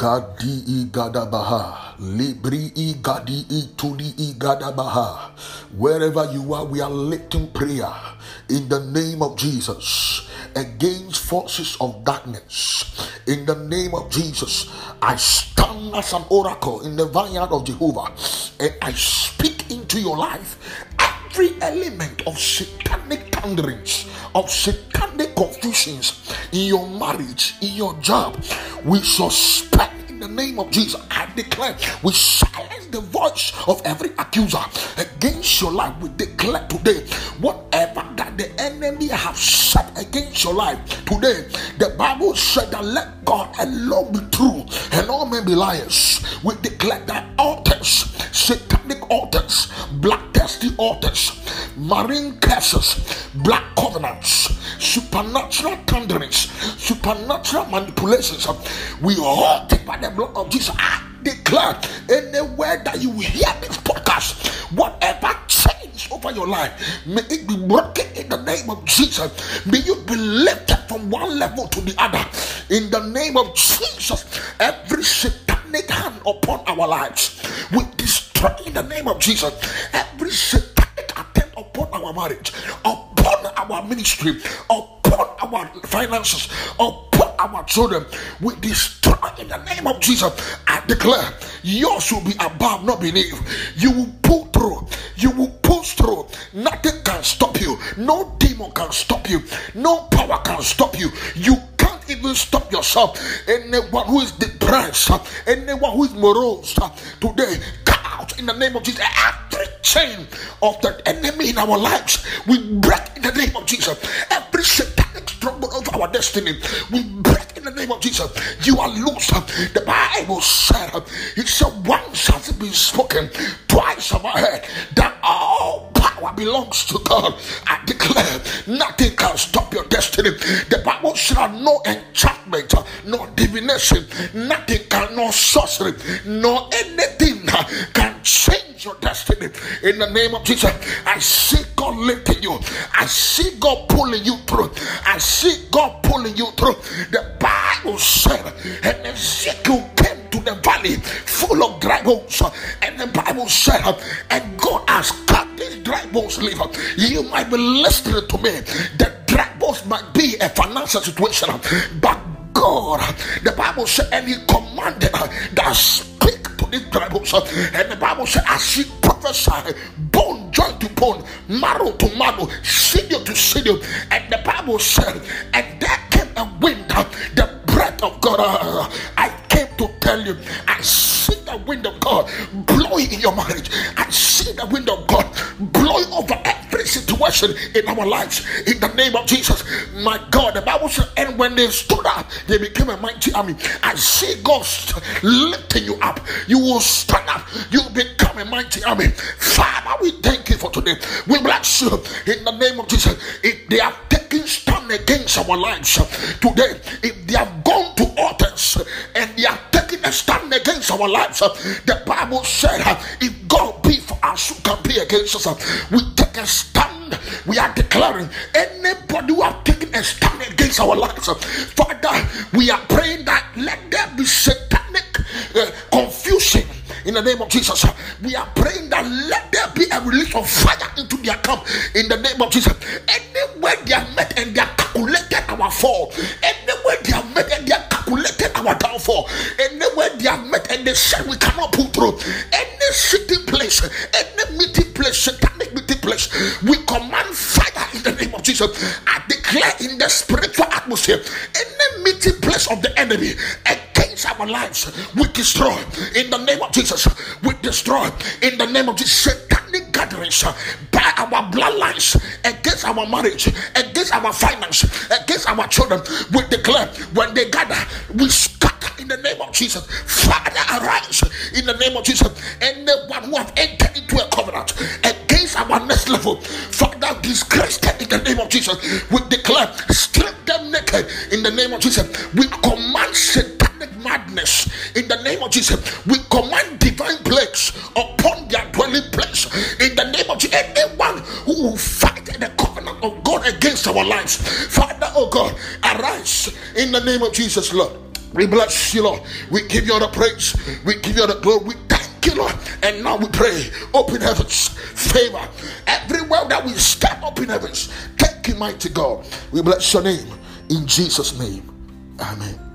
Gadi i gadabaha, libri i gadi i tudi i gadabaha. Wherever you are, we are lifting prayer in the name of Jesus against forces of darkness. In the name of Jesus, I stand as an oracle in the vineyard of Jehovah and I speak into your life every element of satanic thunderings, of satanic confusions in your marriage, in your job. We suspect in the name of Jesus. I declare we silence the voice of every accuser against your life. We declare today whatever that the enemy have said against your life today. The Bible said that let God alone be true and all men be liars. We declare that altars, satanic altars, dusty altars, marine curses, black covenants, supernatural thunderings, supernatural manipulations. We hold it by the blood of Jesus. I declare anywhere that you hear this podcast, whatever change over your life, may it be broken in the name of Jesus. May you be lifted from one level to the other in the name of Jesus. Every satanic hand upon our lives, we destroy in the name of Jesus. Every satanic attempt upon our marriage, upon our ministry, upon our finances, upon our children, we destroy in the name of Jesus. I declare yours will be above, not beneath. You will pull through, you will push through. Nothing can stop you, no demon can stop you, no power can stop you. You can't even stop yourself. Anyone who is depressed, anyone who is morose today, out in the name of Jesus. Every chain of the enemy in our lives, we break in the name of Jesus. Every satanic struggle of our destiny, we break in the name of Jesus. You are loose. The Bible said, it said, once has been spoken, twice have I heard that all power belongs to God. I declare nothing can stop your destiny. The Bible said, no enchantment, no divination, nothing can, no sorcery, no anything can change your destiny. In the name of Jesus, I see God lifting you. I see God pulling you through. I see God pulling you through. The Bible said, and Ezekiel came to the valley full of dry bones. And the Bible said, and God has cut these dry bones live. You might be listening to me. The dry bones might be a financial situation, but God, the Bible said, and He commanded that these. And the Bible said, as she prophesied, bone joint to bone, marrow to marrow, sinew to sinew. And the Bible said, and there came a wind, the breath of God. I came to tell you, I see the wind of God blowing in your marriage. I see the wind of situation in our lives. In the name of Jesus, my God, the Bible says, and when they stood up, they became a mighty army. I see God lifting you up. You will stand up. You become a mighty army. Father, we thank you for today. We bless you in the name of Jesus. If they are taking stand against our lives today, if they have gone to altars and they are taking a stand against our lives, the Bible said, if God be for us, who can be against us? We take a stand. We are declaring anybody who have taken a stand against our lives, Father, we are praying that let there be satanic uh, confusion in the name of Jesus. We are praying that let there be a release of fire into their camp in the name of Jesus. Anywhere they are met and they are calculated our fall, anywhere they are met and they are calculated our downfall, anywhere they are met and they said we cannot pull through, any sitting place, any meeting place, satanic meeting place, we command fire in the name of Jesus. I declare in the spiritual atmosphere, any meeting place of the enemy against our lives, we destroy in the name of Jesus. We destroy in the name of Jesus. Satanic gatherings by our bloodlines against our marriage, against our finance, against our children. We declare when they gather, we scatter in the name of Jesus. Father, arise in the name of Jesus. Anyone who have entered into a covenant against our next level, Father, disgrace them in the Jesus. We declare, strip them naked in the name of Jesus. We command satanic madness in the name of Jesus. We command divine plagues upon their dwelling place in the name of Jesus. Anyone who will fight the covenant of God against our lives, Father, oh God, arise in the name of Jesus, Lord. We bless you, Lord. We give you all the praise. We give you all the glory. We thank you, Lord. And now we pray. Open heavens, favor. Everywhere that we step, open heavens. Thank you, mighty God. We bless your name in Jesus' name. Amen.